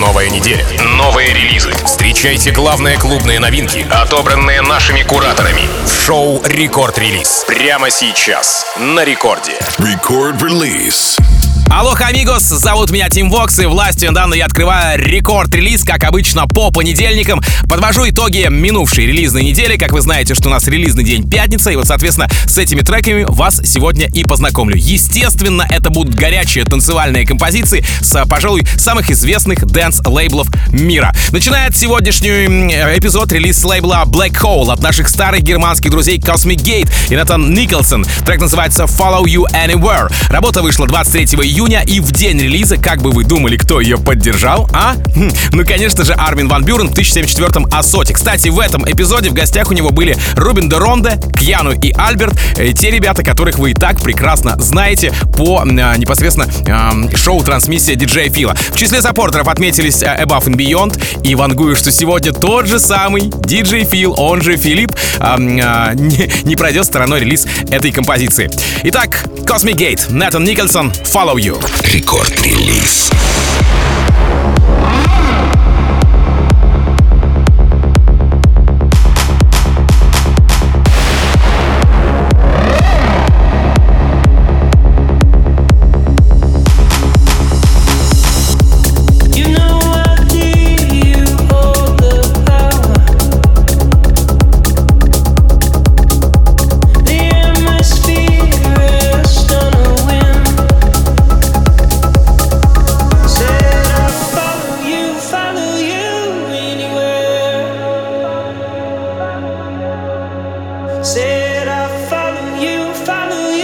Новая неделя. Новые релизы. Встречайте главные клубные новинки, отобранные нашими кураторами. Шоу «Record Release». Прямо сейчас. На рекорде. Record Release. Hola, amigos, зовут меня Тим Вокс, и властью, мне данной, я открываю Record Release, как обычно, по понедельникам. Подвожу итоги минувшей релизной недели. Как вы знаете, что у нас релизный день пятница, и вот, соответственно, с этими треками вас сегодня и познакомлю. Естественно, это будут горячие танцевальные композиции с, пожалуй, самых известных dance -лейблов мира. Начинает сегодняшний эпизод релиз лейбла Black Hole от наших старых германских друзей Cosmic Gate и Натан Николсон. Трек называется Follow You Anywhere. Работа вышла 23 июня июня и в день релиза, как бы вы думали, кто ее поддержал, а? Хм, ну, конечно же, Армин Ван Бюрен в 1074-м Асоте. Кстати, в этом эпизоде в гостях у него были Рубин де Ронде, Кьяну и Альберт, э, те ребята, которых вы и так прекрасно знаете по э, непосредственно э, шоу-трансмиссия диджея Фила. В числе саппортеров отметились э, Above and Beyond и вангую, что сегодня тот же самый диджей Фил, он же Филипп, э, э, не, не пройдет стороной релиз этой композиции. Итак, Cosmic Gate, Натан Николсон, Follow You. Radio Record Release. did I follow you, follow you?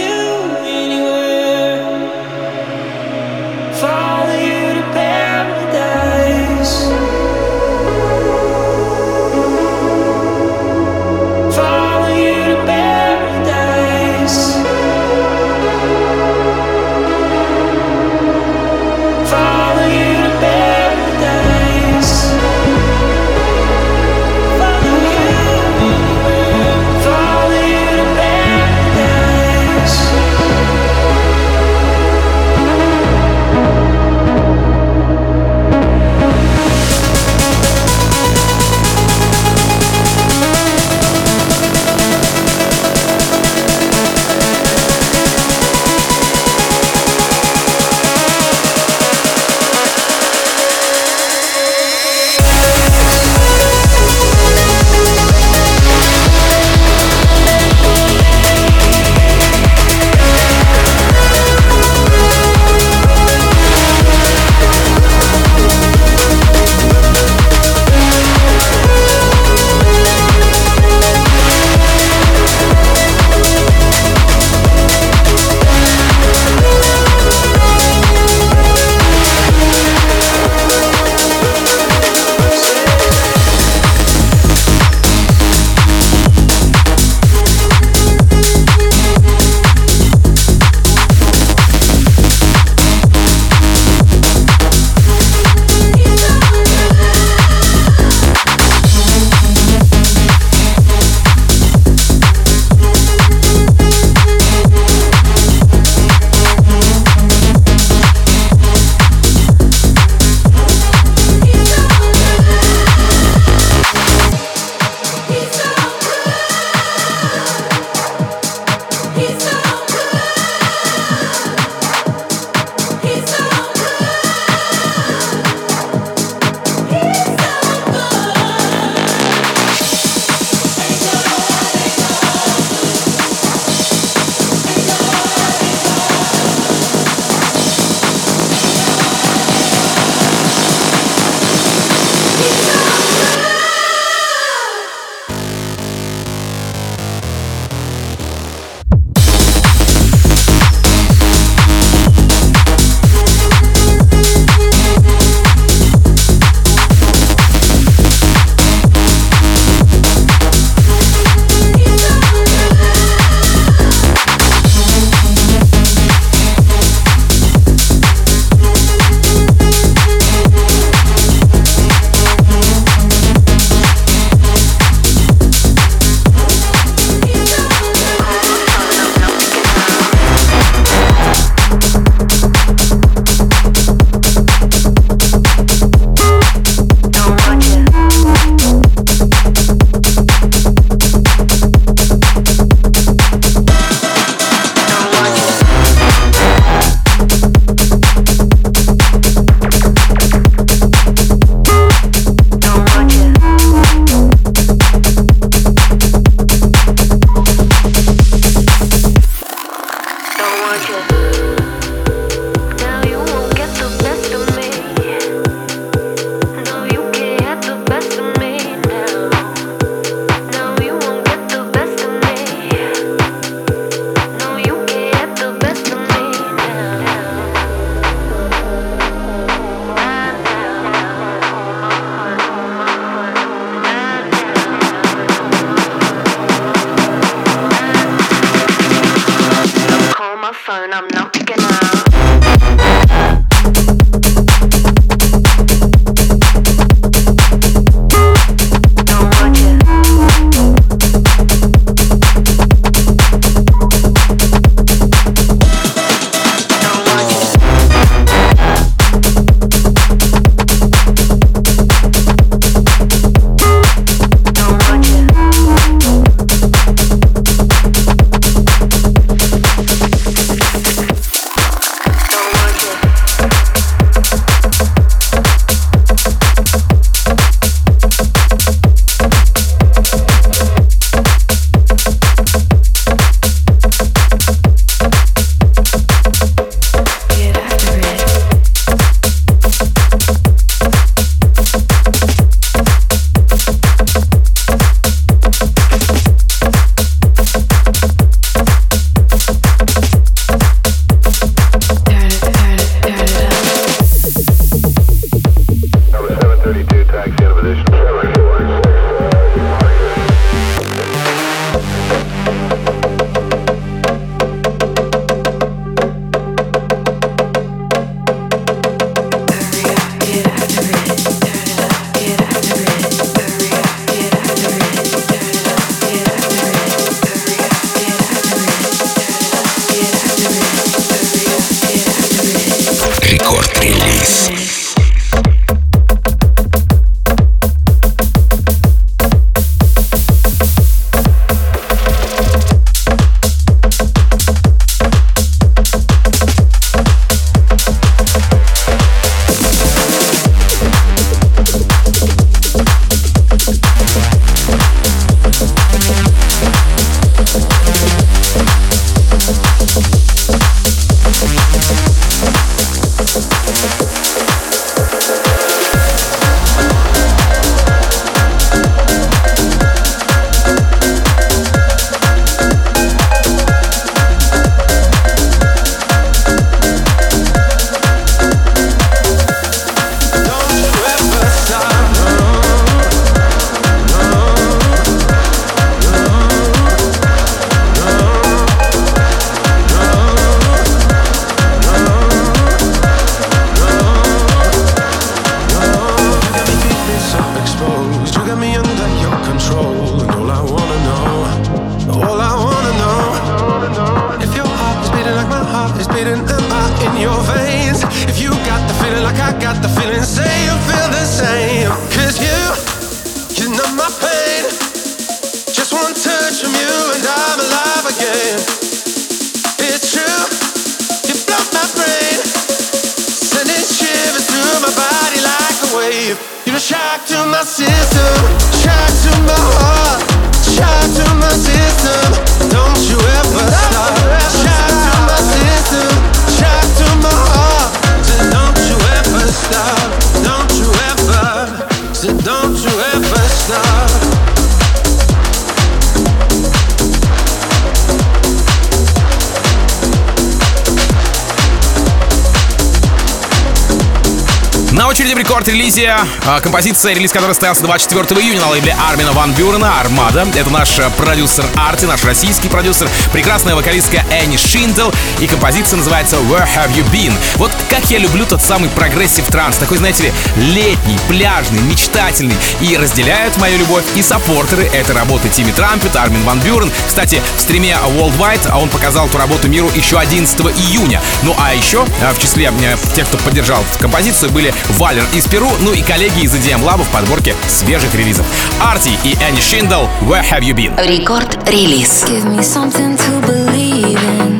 Record Release. Record Release е а, композиция, релиз которой состоялся 24 июня на лейбле Армина Ван Бюрена «Armada». Это наш э, продюсер Арти, наш российский продюсер, прекрасная вокалистка Энни Шиндл, и композиция называется «Where Have You Been?». Вот как я люблю тот самый progressive trance, такой, знаете ли, летний, пляжный, мечтательный. И разделяют мою любовь и саппортеры этой работы Тимми Трампет, Армин Ван Бюрен. Кстати, в стриме Worldwide он показал эту работу миру еще 11 июня. Ну а еще э, в числе э, тех, кто поддержал композицию, были Валер из Перу, ну и коллеги из EDM Lab в подборке свежих релизов. Арти и Энни Шиндл, Where Have You Been? Рекорд-релиз. Give me something to believe in.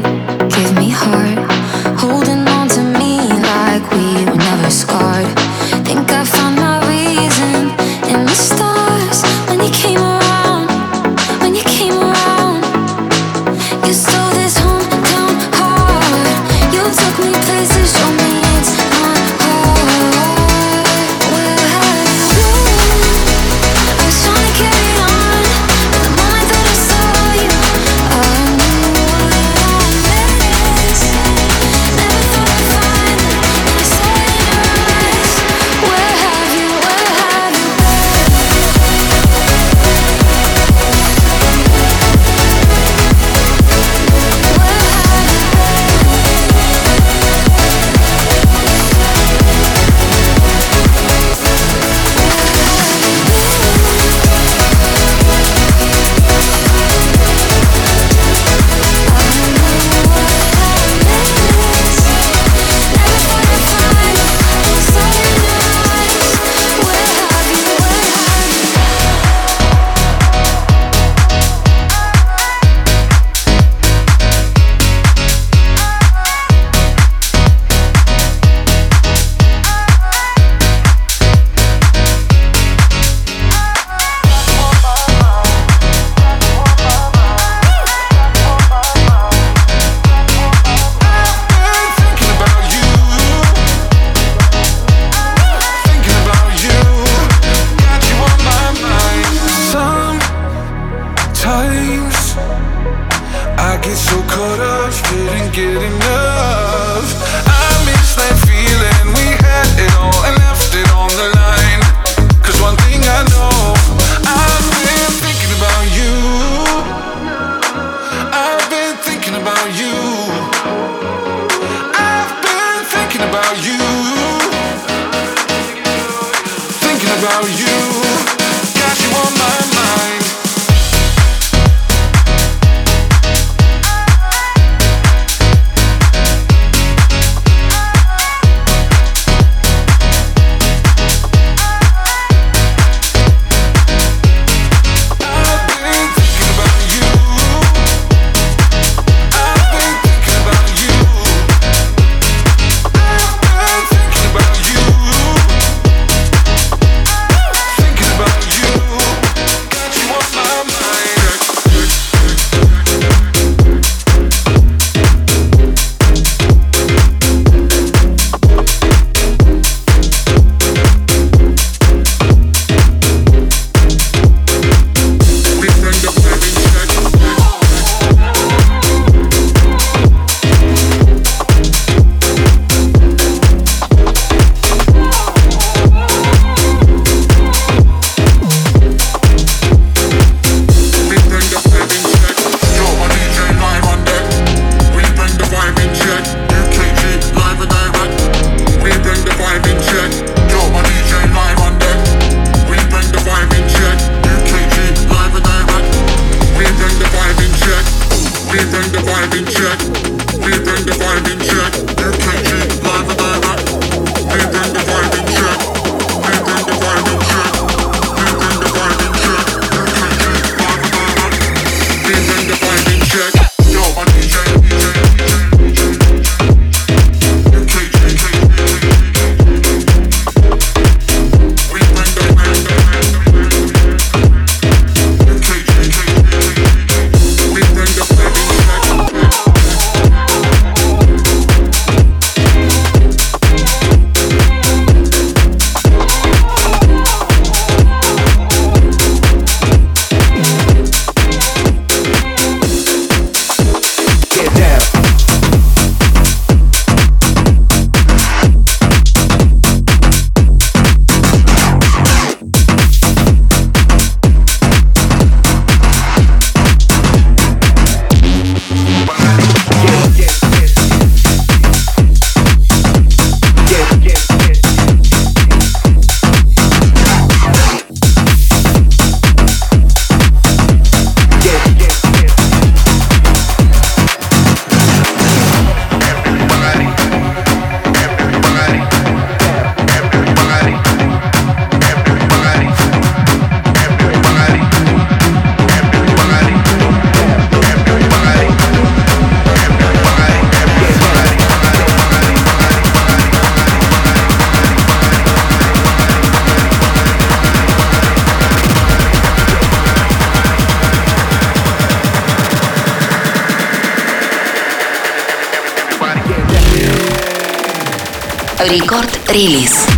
Рекорд-релиз. Вот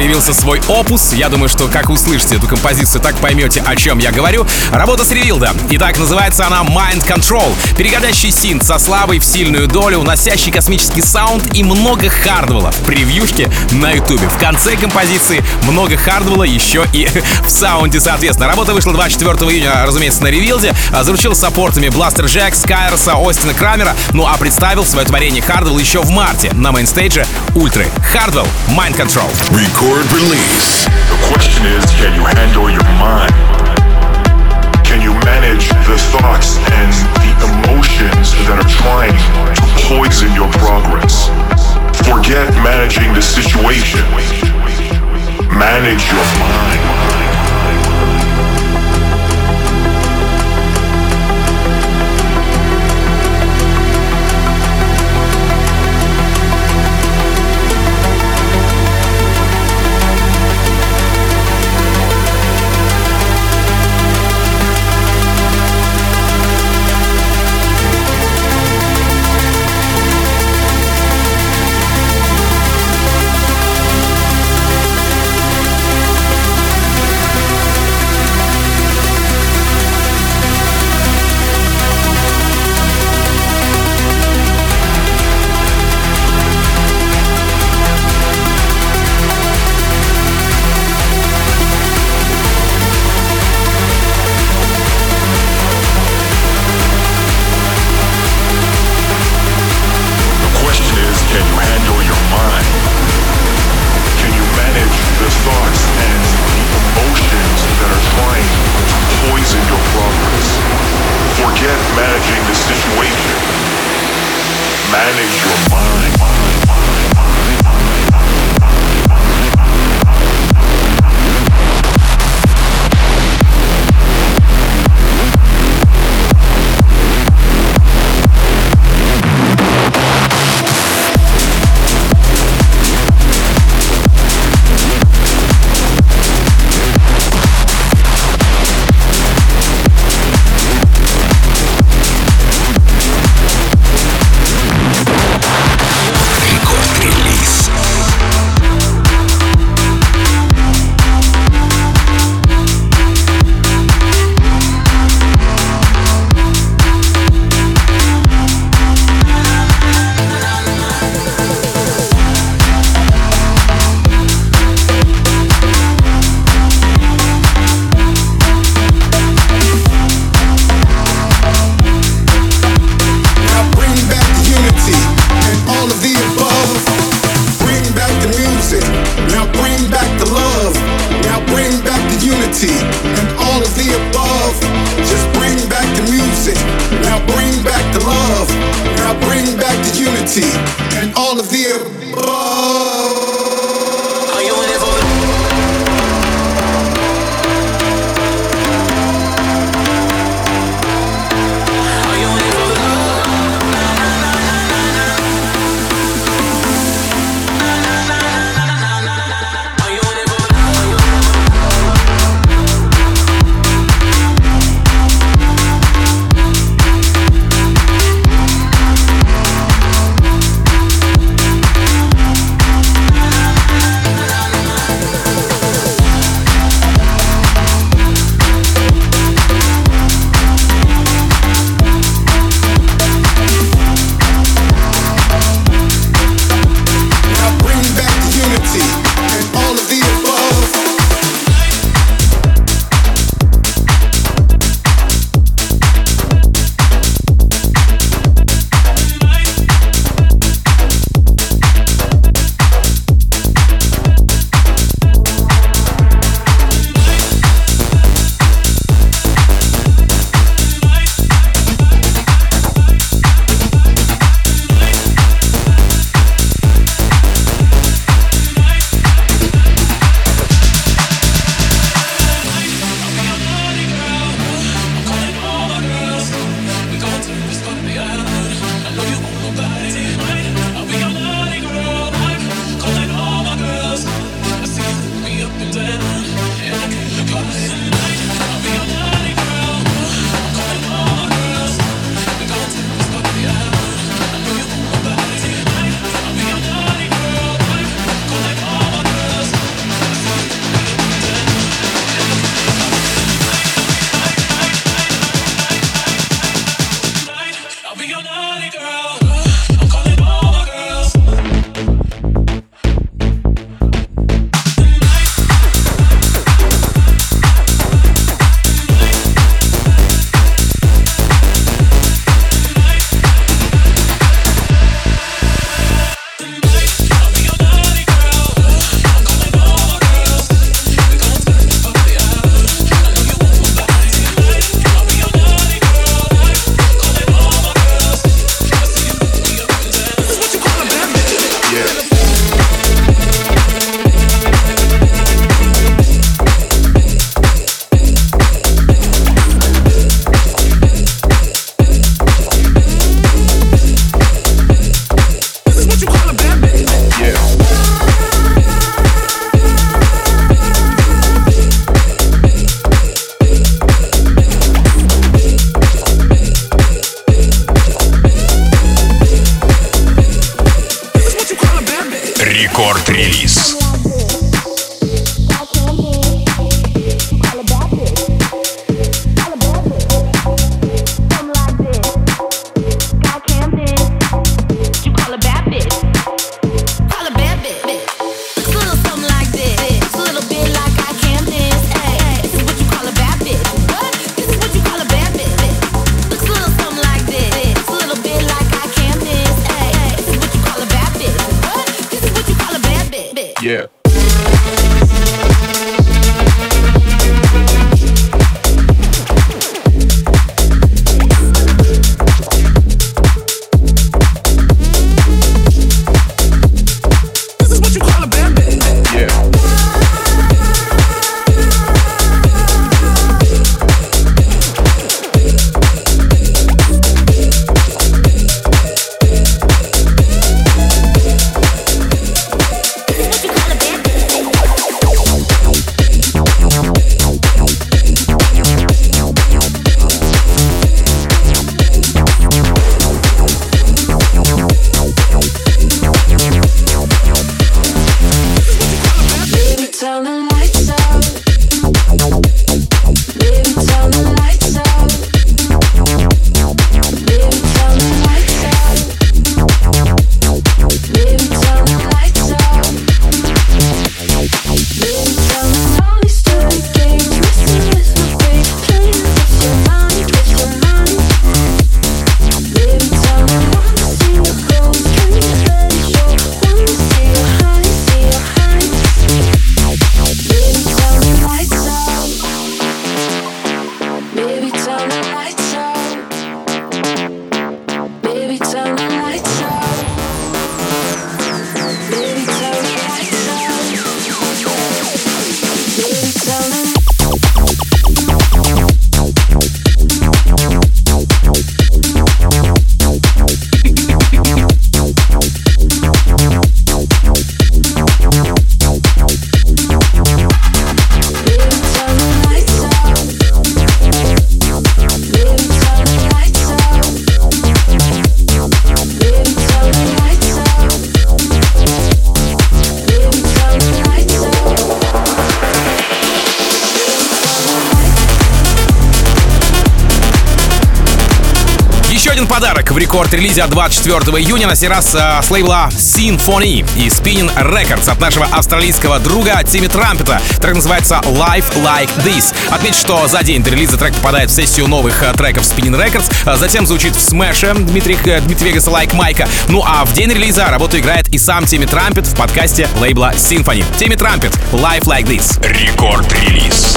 появился свой опус. Я думаю, что как услышите эту композицию, так поймете, о чем я говорю. Работа с Revealed а. Итак, называется она Mind Control. Переходящий синт со слабой в сильную долю, уносящий космический саунд и много Хардвелла в превьюшке на ютубе. В конце композиции много Хардвелла еще и в саунде, соответственно. Работа вышла 24 июня, разумеется, на Revealed е. Заручил саппортами Blasterjaxx, Скайроса, Остина Крамера. Ну а представил свое творение Хардвелл еще в марте на mainstage е Ультры. Хардвелл, Mind Control. Record release. The question is, can you handle your mind? Can you manage the thoughts and the emotions that are trying to poison your progress? Forget managing the situation. Manage your mind. Manage your mind. От 24 июня на сей раз э, с лейбла Symphony и Spinning Records от нашего австралийского друга Тимми Трампета. Трек называется Life Like This. Отметь, что за день до релиза трек попадает в сессию новых э, треков Spinning Records, а затем звучит в смеше Дмитрий, э, Дмитрий Вегаса Like Майка. Ну а в день релиза работу играет и сам Тимми Трампет в подкасте лейбла Symphony. Тимми Трампет, Life Like This. Рекорд-релиз.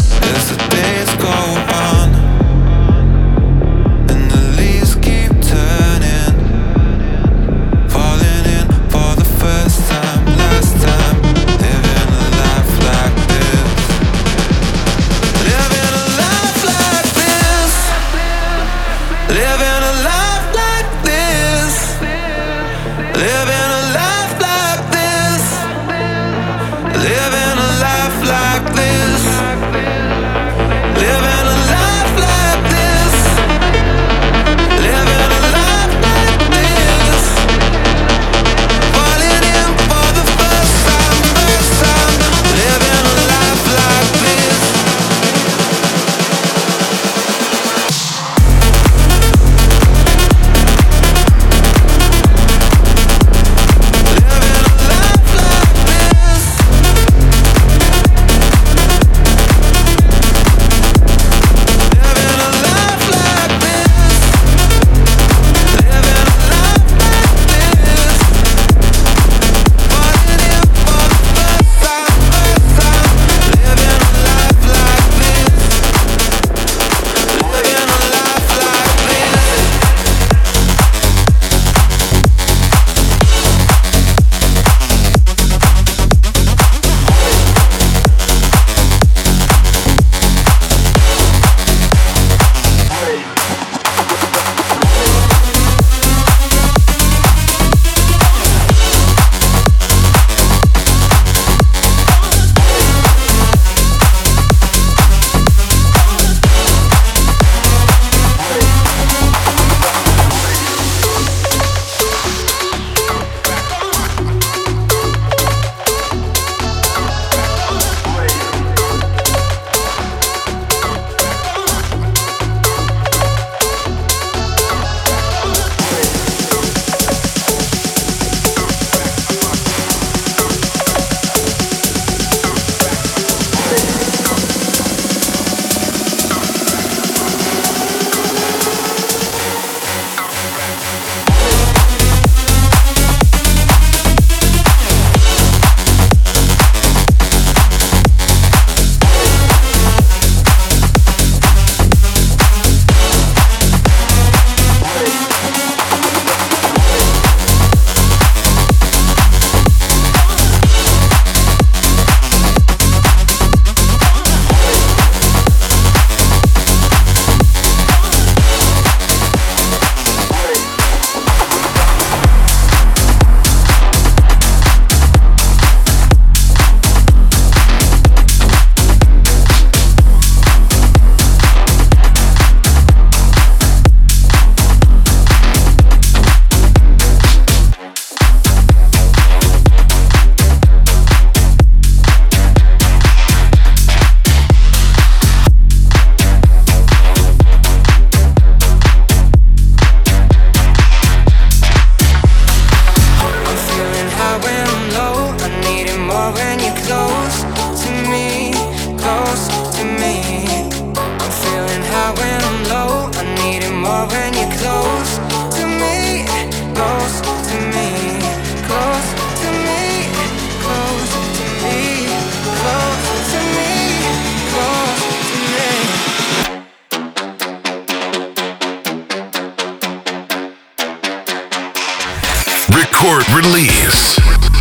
Court Release.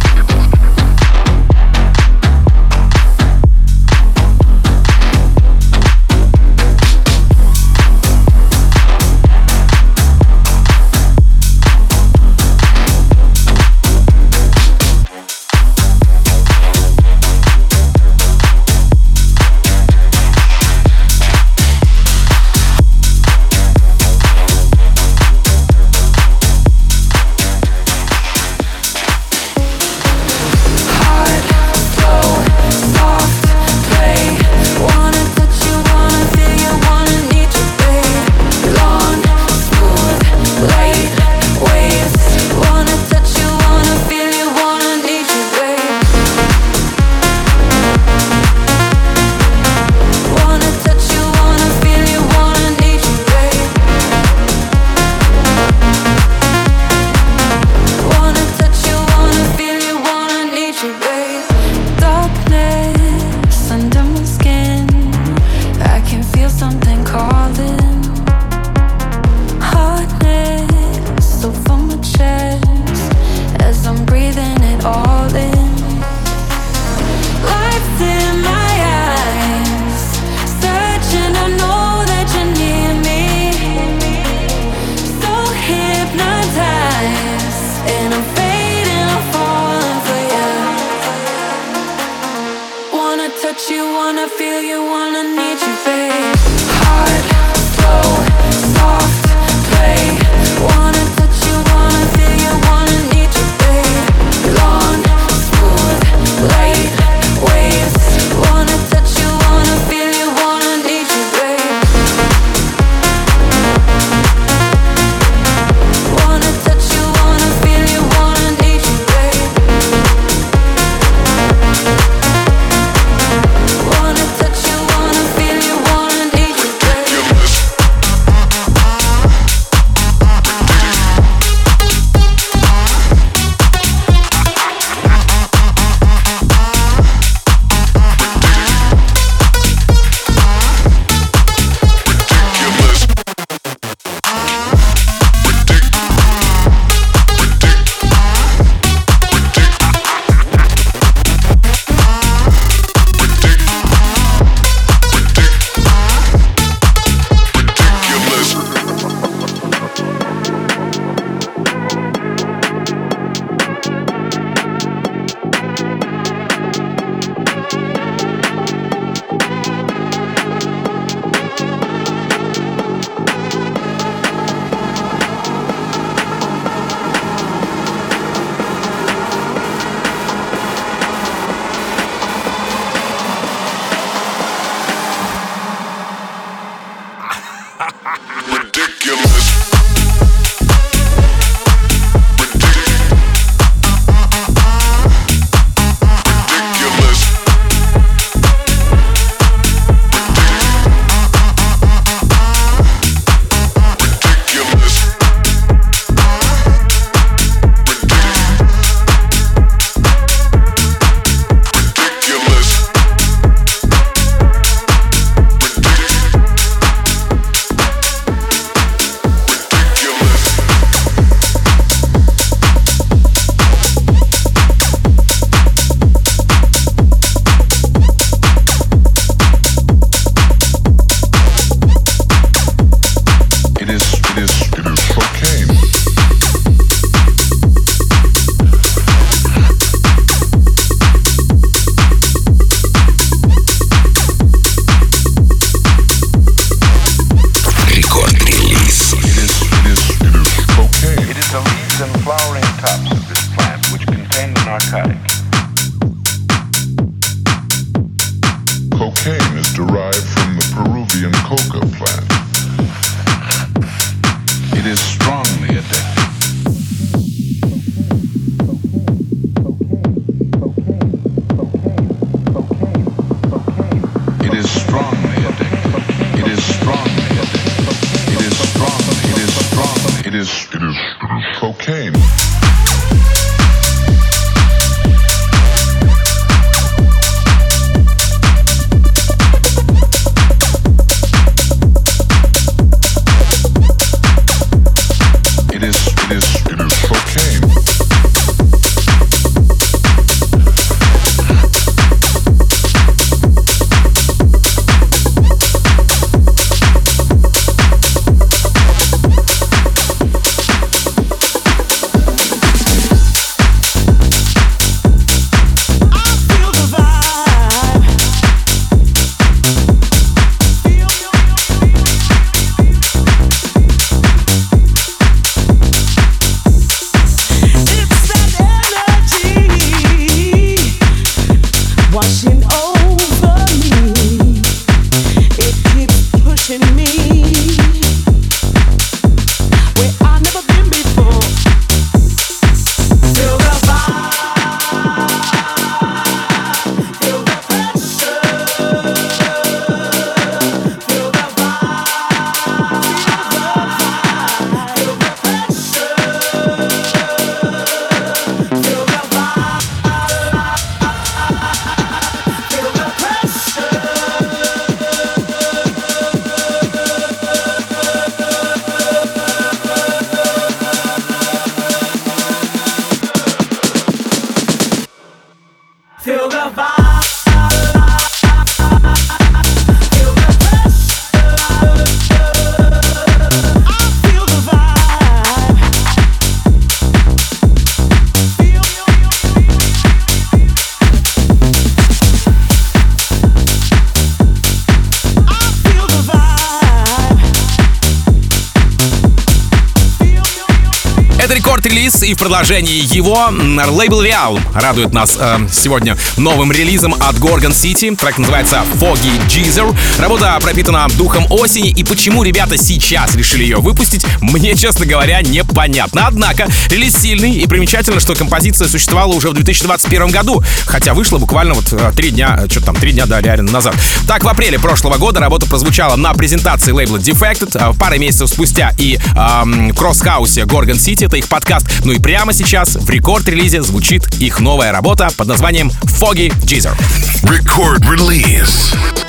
Продолжении его лейбл Realm радует нас э, сегодня новым релизом от Gorgon City. Трек называется Foggy Geezer. Работа пропитана духом осени и почему ребята сейчас решили ее выпустить, мне, честно говоря, непонятно. Однако релиз сильный и примечательно, что композиция существовала уже в 2021 году, хотя вышла буквально вот э, три дня, э, что там, три дня, да, реально назад. Так, в апреле прошлого года работа прозвучала на презентации лейбла Defected, э, пары месяцев спустя и в Кросс-хаусе Gorgon City, это их подкаст. Ну и прямо сейчас в Record Release е звучит их новая работа под названием Foggy Geezer. Record release.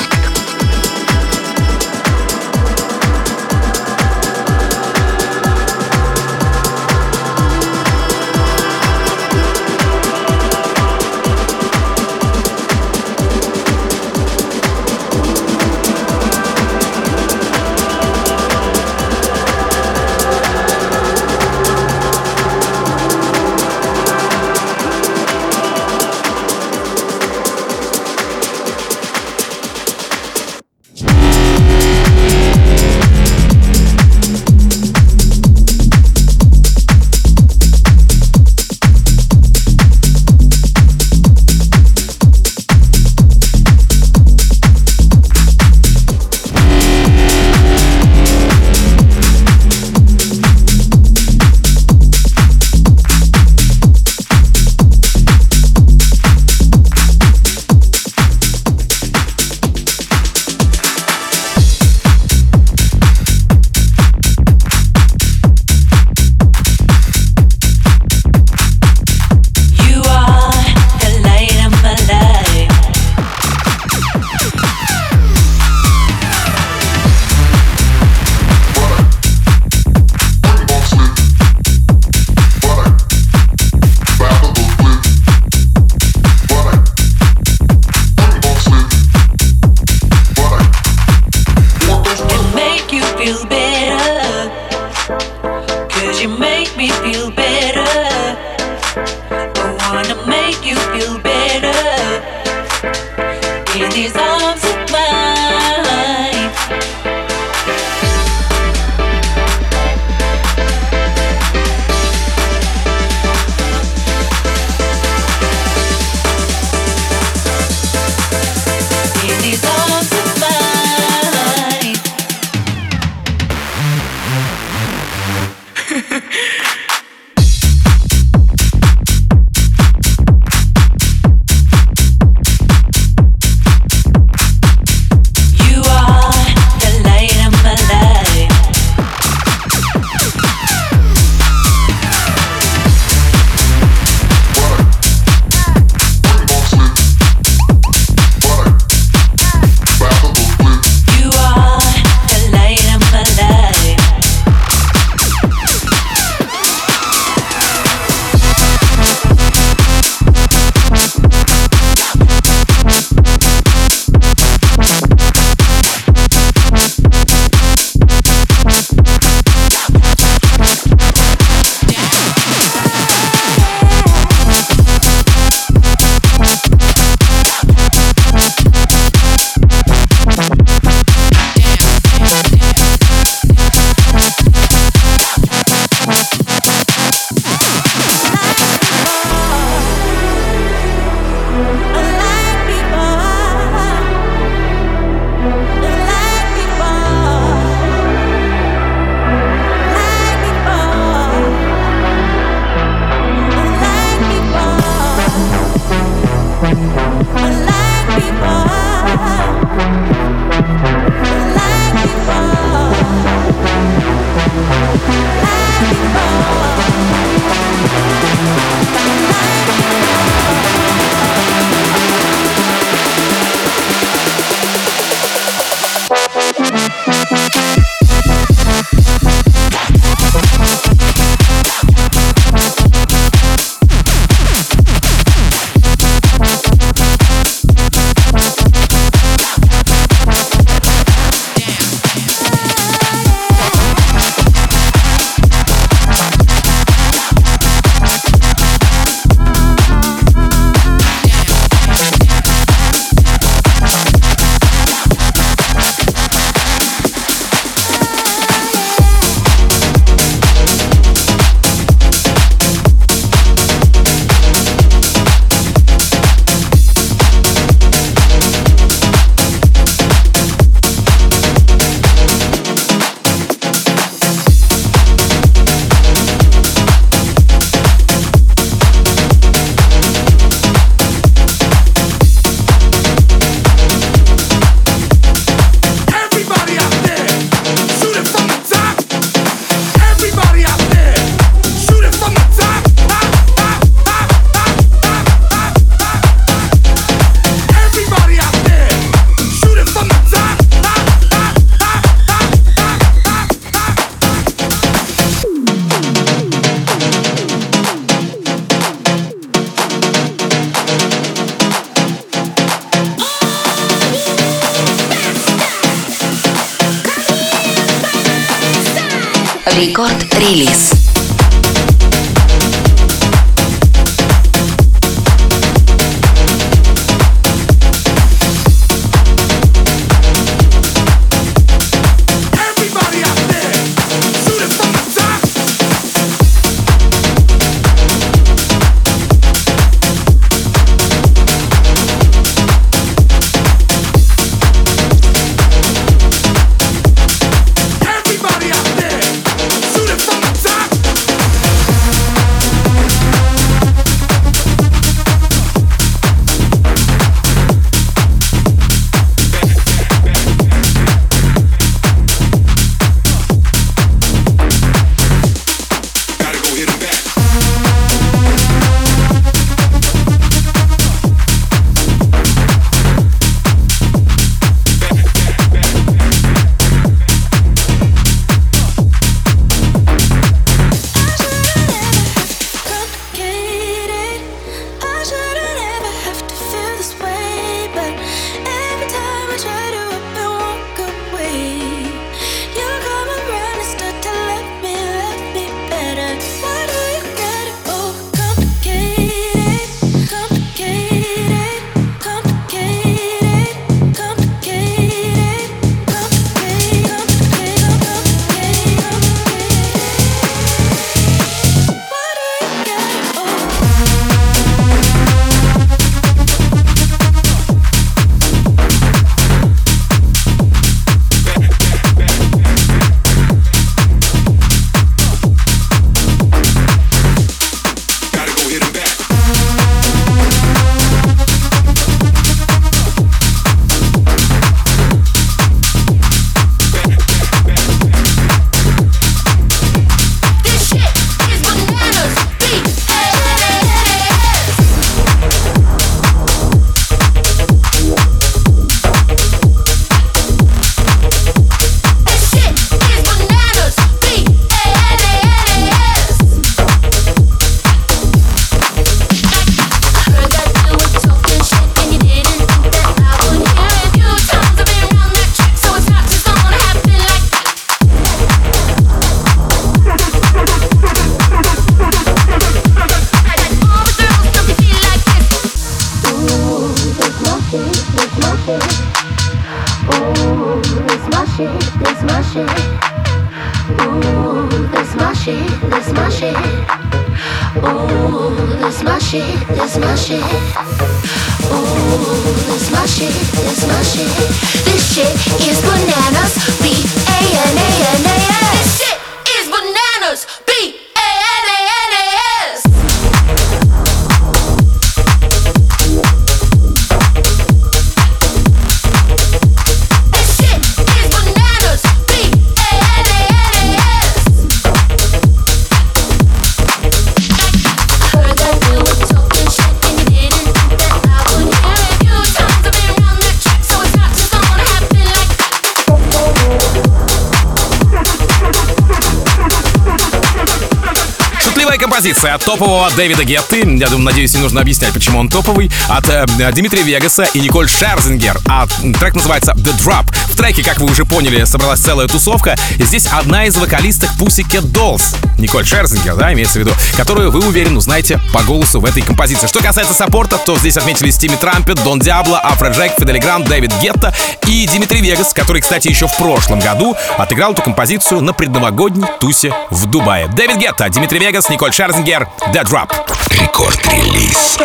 От Дэвида Гетты. Я думаю, надеюсь, не нужно объяснять, почему он топовый. От э, Димитри Вегаса и Николь Шерзингер. А трек называется The Drop. В треке, как вы уже поняли, собралась целая тусовка. Здесь одна из вокалисток Pussycat Dolls. Николь Шерзингер, да, имеется в виду, которую вы, уверен, узнаете по голосу в этой композиции. Что касается саппорта, то здесь отметились Тимми Трампет, Дон Диабло, Афро Джек, Федде Ле Гранд, Дэвид Гетта и Димитри Вегас, который, кстати, еще в прошлом году отыграл эту композицию на предновогодней тусе в Дубае. Дэвид Гетта, Димитри Вегас, Николь Шерзингер, The Drop. Рекорд-релиз.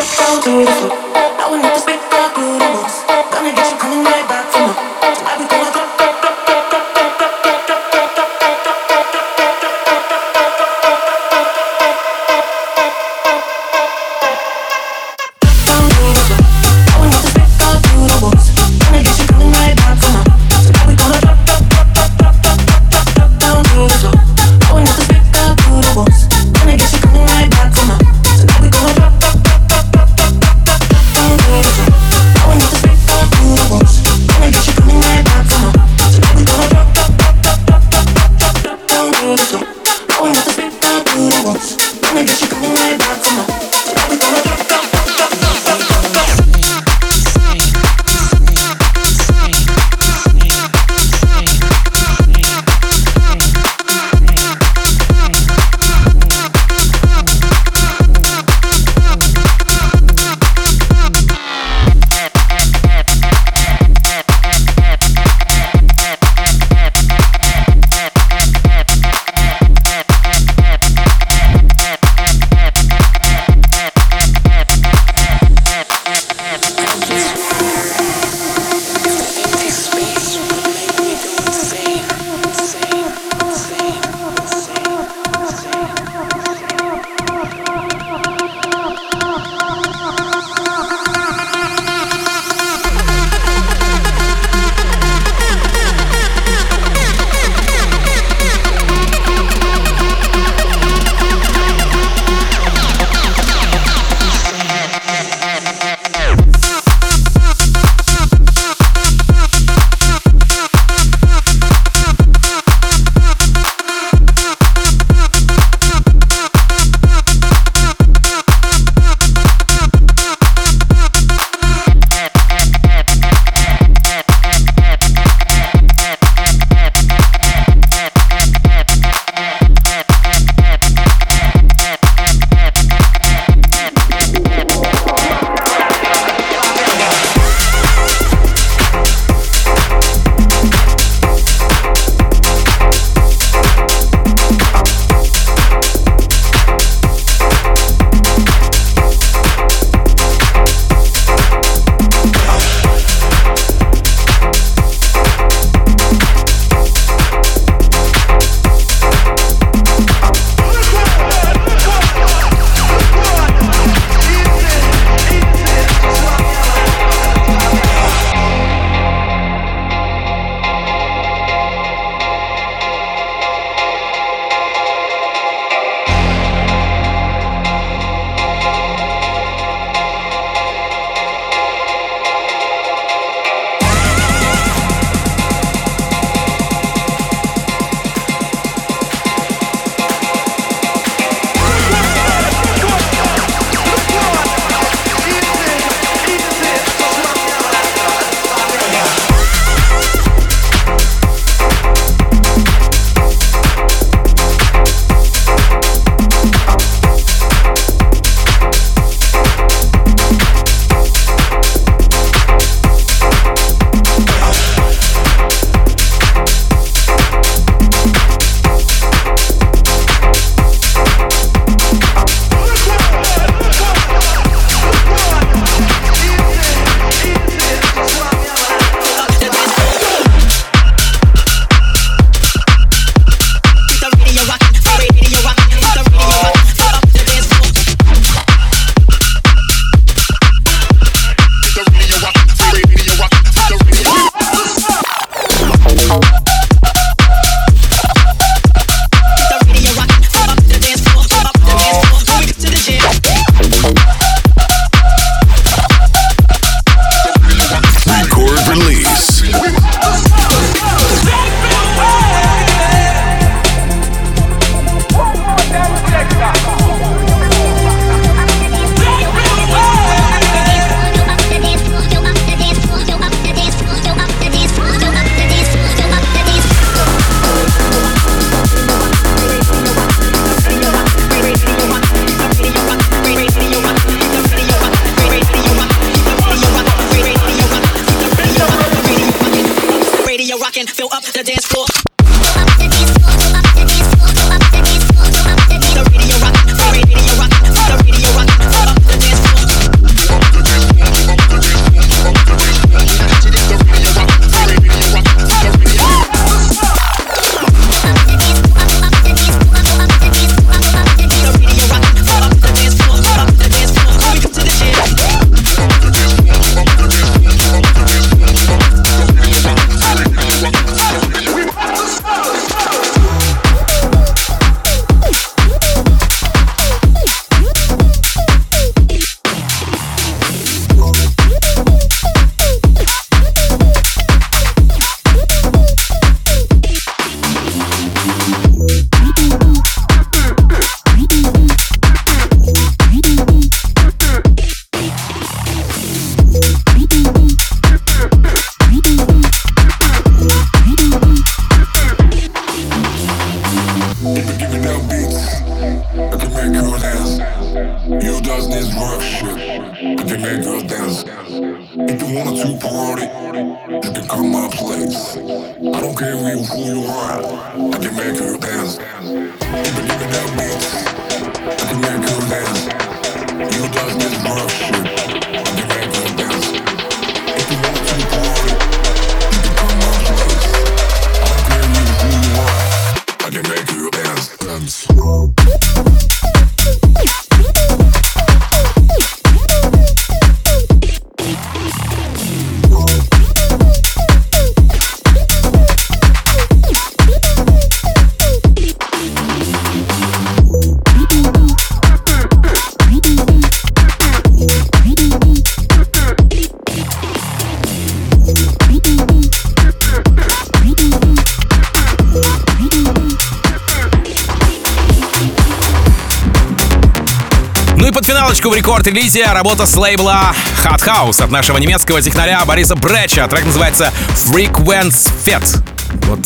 Рекорд-релизе работа с лейбла Harthouse от нашего немецкого технаря Бориса Брейча. Трек называется Frequenzfete. Вот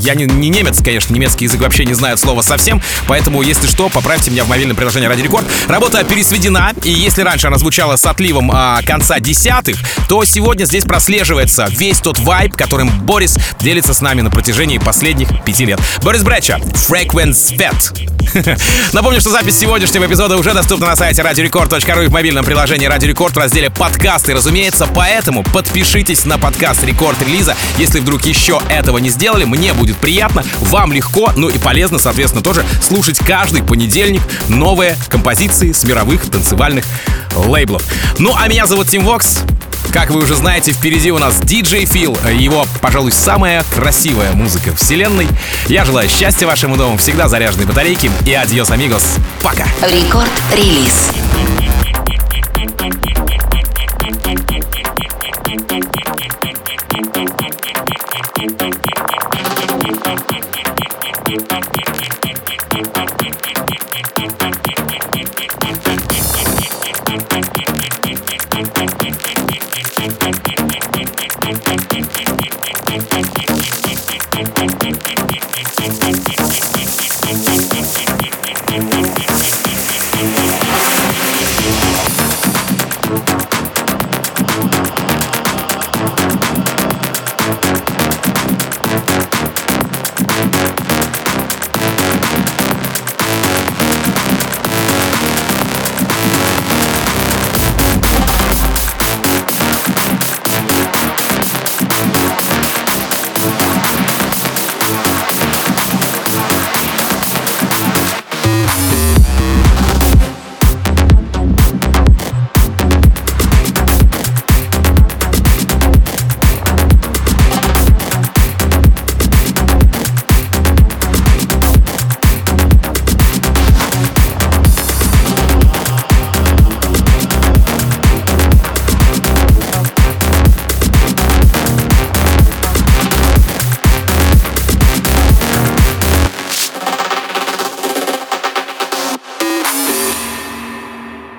я не, не немец, конечно, немецкий язык вообще не знаю слова совсем, поэтому, если что, поправьте меня в мобильном приложении Радио Рекорд. Работа пересведена, и если раньше она звучала с отливом а, конца десятых, то сегодня здесь прослеживается весь тот вайб, которым Борис делится с нами на протяжении последних пяти лет. Борис Брейча, Frequenzfete. Напомню, что запись сегодняшнего эпизода уже доступна на сайте radiorecord.ru и в мобильном приложении Радио Рекорд в разделе подкасты, разумеется, поэтому подпишитесь на подкаст Рекорд Релиза, если вдруг еще этого не сделали, мне будет приятно, вам легко, ну и полезно, соответственно, тоже слушать каждый понедельник новые композиции с мировых танцевальных лейблов. Ну а меня зовут Тим Вокс, как вы уже знаете, впереди у нас DJ Feel, его, пожалуй, самая красивая музыка вселенной. Я желаю счастья вашему дому, всегда заряженной батарейки и adiós, amigos. Пока! Рекорд-релиз.